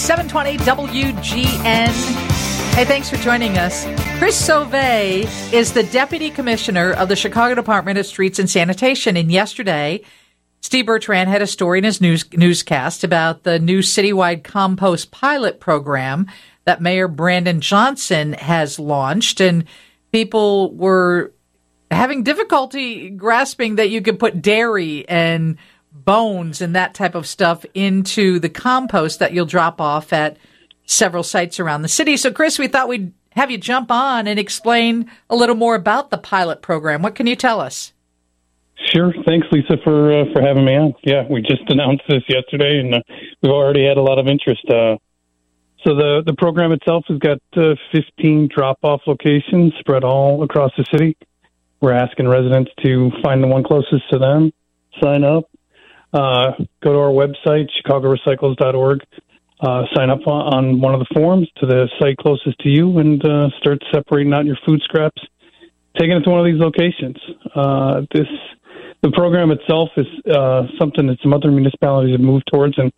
720 WGN. Hey, thanks for joining us. Chris Sauvé is the Deputy Commissioner of the Chicago Department of Streets and Sanitation. And yesterday, Steve Bertrand had a story in his news, newscast about the new citywide compost pilot program that Mayor Brandon Johnson has launched. And people were having difficulty grasping that you could put dairy and bones and that type of stuff into the compost that you'll drop off at several sites around the city. So, Chris, we thought we'd have you jump on and explain a little more about the pilot program. What can you tell us? Sure. Thanks, Lisa, for uh, for having me on. Yeah, we just announced this yesterday, and uh, we've already had a lot of interest. Uh, so the the program itself has got uh, 15 drop off locations spread all across the city. We're asking residents to find the one closest to them, sign up, uh, go to our website, chicagorecycles.org, uh, sign up on one of the forums to the site closest to you, and uh, start separating out your food scraps, taking it to one of these locations. Uh, this the program itself is uh, something that some other municipalities have moved towards, and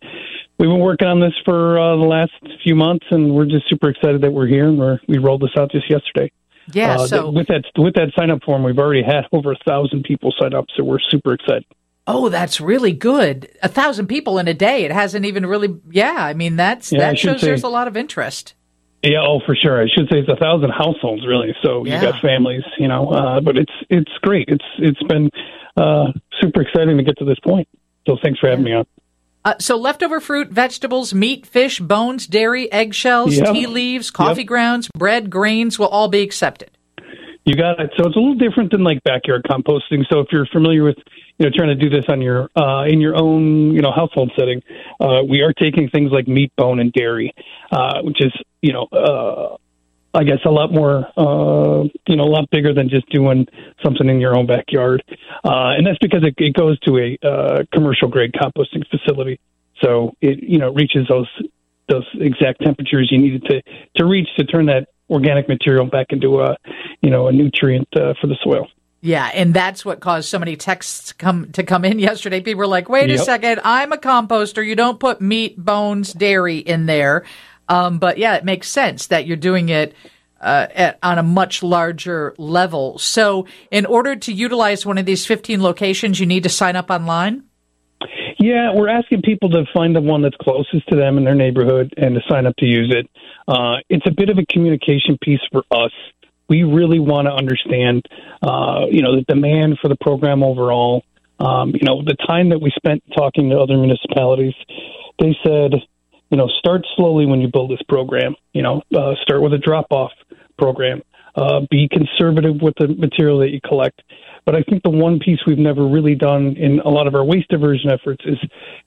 we've been working on this for uh, the last few months, and we're just super excited that we're here and we're, we rolled this out just yesterday. Yeah. Uh, so with that with that sign up form, we've already had over a thousand people sign up, so we're super excited. Oh, that's really good. A thousand people in a day. It hasn't even really. Yeah, I mean that's Yeah, that shows say- there's a lot of interest. Yeah, oh for sure. I should say it's a thousand households really. So Yeah. you got families, you know. Uh, but it's it's great. It's it's been uh, super exciting to get to this point. So thanks for having me on. Uh, so leftover fruit, vegetables, meat, fish, bones, dairy, eggshells, Yep. tea leaves, coffee Yep. grounds, bread, grains will all be accepted. You got it. So it's a little different than like backyard composting. So if you're familiar with, you know, trying to do this on your uh, in your own, you know, household setting, uh, we are taking things like meat, bone, and dairy, uh, which is, you know, uh, I guess a lot more, uh, you know, a lot bigger than just doing something in your own backyard. Uh, and that's because it, it goes to a uh, commercial grade composting facility. So it, you know, reaches those those exact temperatures you needed to to reach to turn that organic material back into a, you know, a nutrient uh, for the soil. Yeah, and that's what caused so many texts come to come in yesterday. People were like, "Wait a second, I'm a composter. You don't put meat, bones, dairy in there." Um, but yeah, it makes sense that you're doing it uh, at, on a much larger level. So, in order to utilize one of these 15 locations, you need to sign up online. Yeah, we're asking people to find the one that's closest to them in their neighborhood and to sign up to use it. Uh, it's a bit of a communication piece for us. We really want to understand, uh, you know, the demand for the program overall. Um, you know, the time that we spent talking to other municipalities, they said, you know, start slowly when you build this program. You know, uh, start with a drop off program. Uh, be conservative with the material that you collect. But I think the one piece we've never really done in a lot of our waste diversion efforts is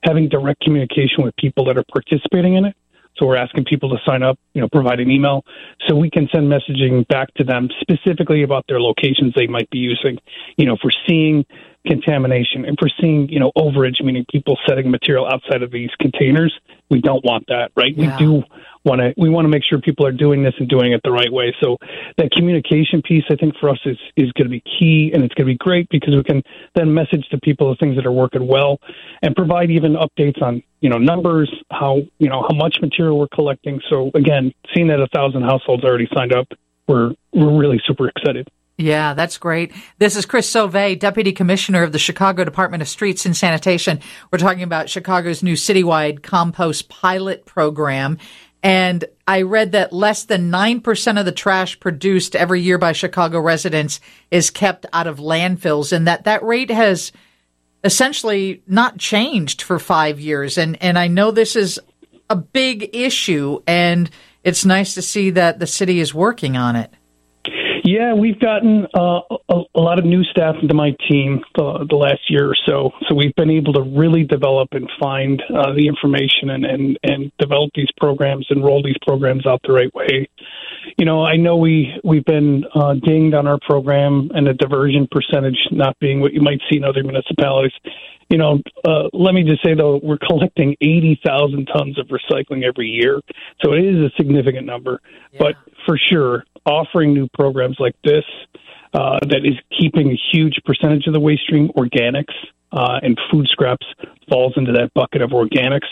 having direct communication with people that are participating in it. So we're asking people to sign up, you know, provide an email so we can send messaging back to them specifically about their locations they might be using. You know, if we're seeing contamination, if we're seeing, you know, overage, meaning people setting material outside of these containers, we don't want that, right? Yeah. We do want to we want to make sure people are doing this and doing it the right way. So that communication piece, I think, for us is is going to be key, and it's going to be great because we can then message to people the things that are working well, and provide even updates on you know numbers, how you know how much material we're collecting. So again, seeing that a thousand households already signed up, we're we're really super excited. Yeah, that's great. This is Chris Sauvé, Deputy Commissioner of the Chicago Department of Streets and Sanitation. We're talking about Chicago's new citywide compost pilot program. And I read that less than 9% of the trash produced every year by Chicago residents is kept out of landfills and that that rate has essentially not changed for five years. And, and I know this is a big issue and it's nice to see that the city is working on it. Yeah, we've gotten uh, a, a lot of new staff into my team the, the last year or so. So we've been able to really develop and find uh, the information and, and, and develop these programs and roll these programs out the right way. You know, I know we we've been uh, dinged on our program and the diversion percentage not being what you might see in other municipalities. You know, uh, let me just say though, we're collecting 80,000 tons of recycling every year. So it is a significant number. Yeah. But for sure, offering new programs like this uh, that is keeping a huge percentage of the waste stream organics uh, and food scraps falls into that bucket of organics.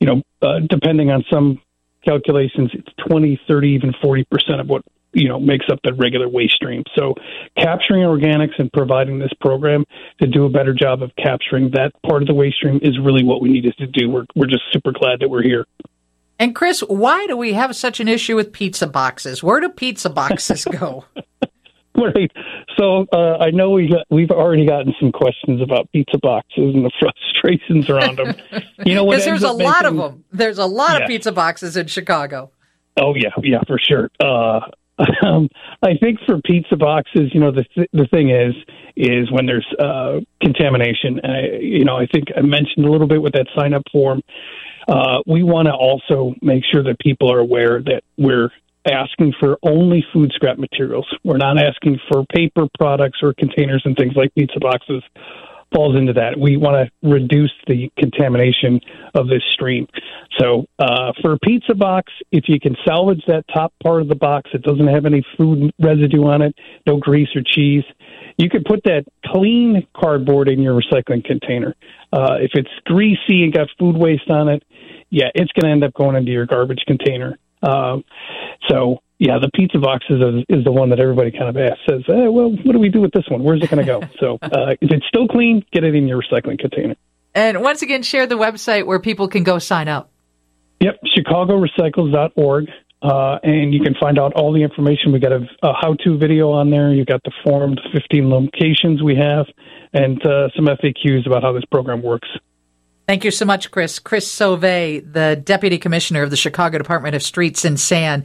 You know, uh, depending on some calculations, it's 20, 30, even 40% of what you know makes up the regular waste stream. So capturing organics and providing this program to do a better job of capturing that part of the waste stream is really what we needed to do. We're we're just super glad that we're here. And Chris, why do we have such an issue with pizza boxes? Where do pizza boxes go? right. So uh, I know we got, we've already gotten some questions about pizza boxes and the frustrations around them. You know, because there's a lot making, of them. There's a lot yeah. of pizza boxes in Chicago. Oh yeah, yeah, for sure. Uh, um, I think for pizza boxes, you know, the th- the thing is, is when there's uh, contamination. And I, you know, I think I mentioned a little bit with that sign up form. Uh, we want to also make sure that people are aware that we're asking for only food scrap materials. We're not asking for paper products or containers and things like pizza boxes falls into that. We want to reduce the contamination of this stream. So uh, for a pizza box, if you can salvage that top part of the box, it doesn't have any food residue on it, no grease or cheese. You could put that clean cardboard in your recycling container. Uh, if it's greasy and got food waste on it, yeah, it's going to end up going into your garbage container. Um, so yeah, the pizza box is, is the one that everybody kind of asks. Says, eh, well, what do we do with this one? Where's it going to go? so uh, if it's still clean, get it in your recycling container. And once again, share the website where people can go sign up. Yep, chicagorecycles.org. Uh, and you can find out all the information. We got a, a how-to video on there. You've got the form, the 15 locations we have, and uh, some FAQs about how this program works. Thank you so much, Chris. Chris Sauvé, the Deputy Commissioner of the Chicago Department of Streets and Sand.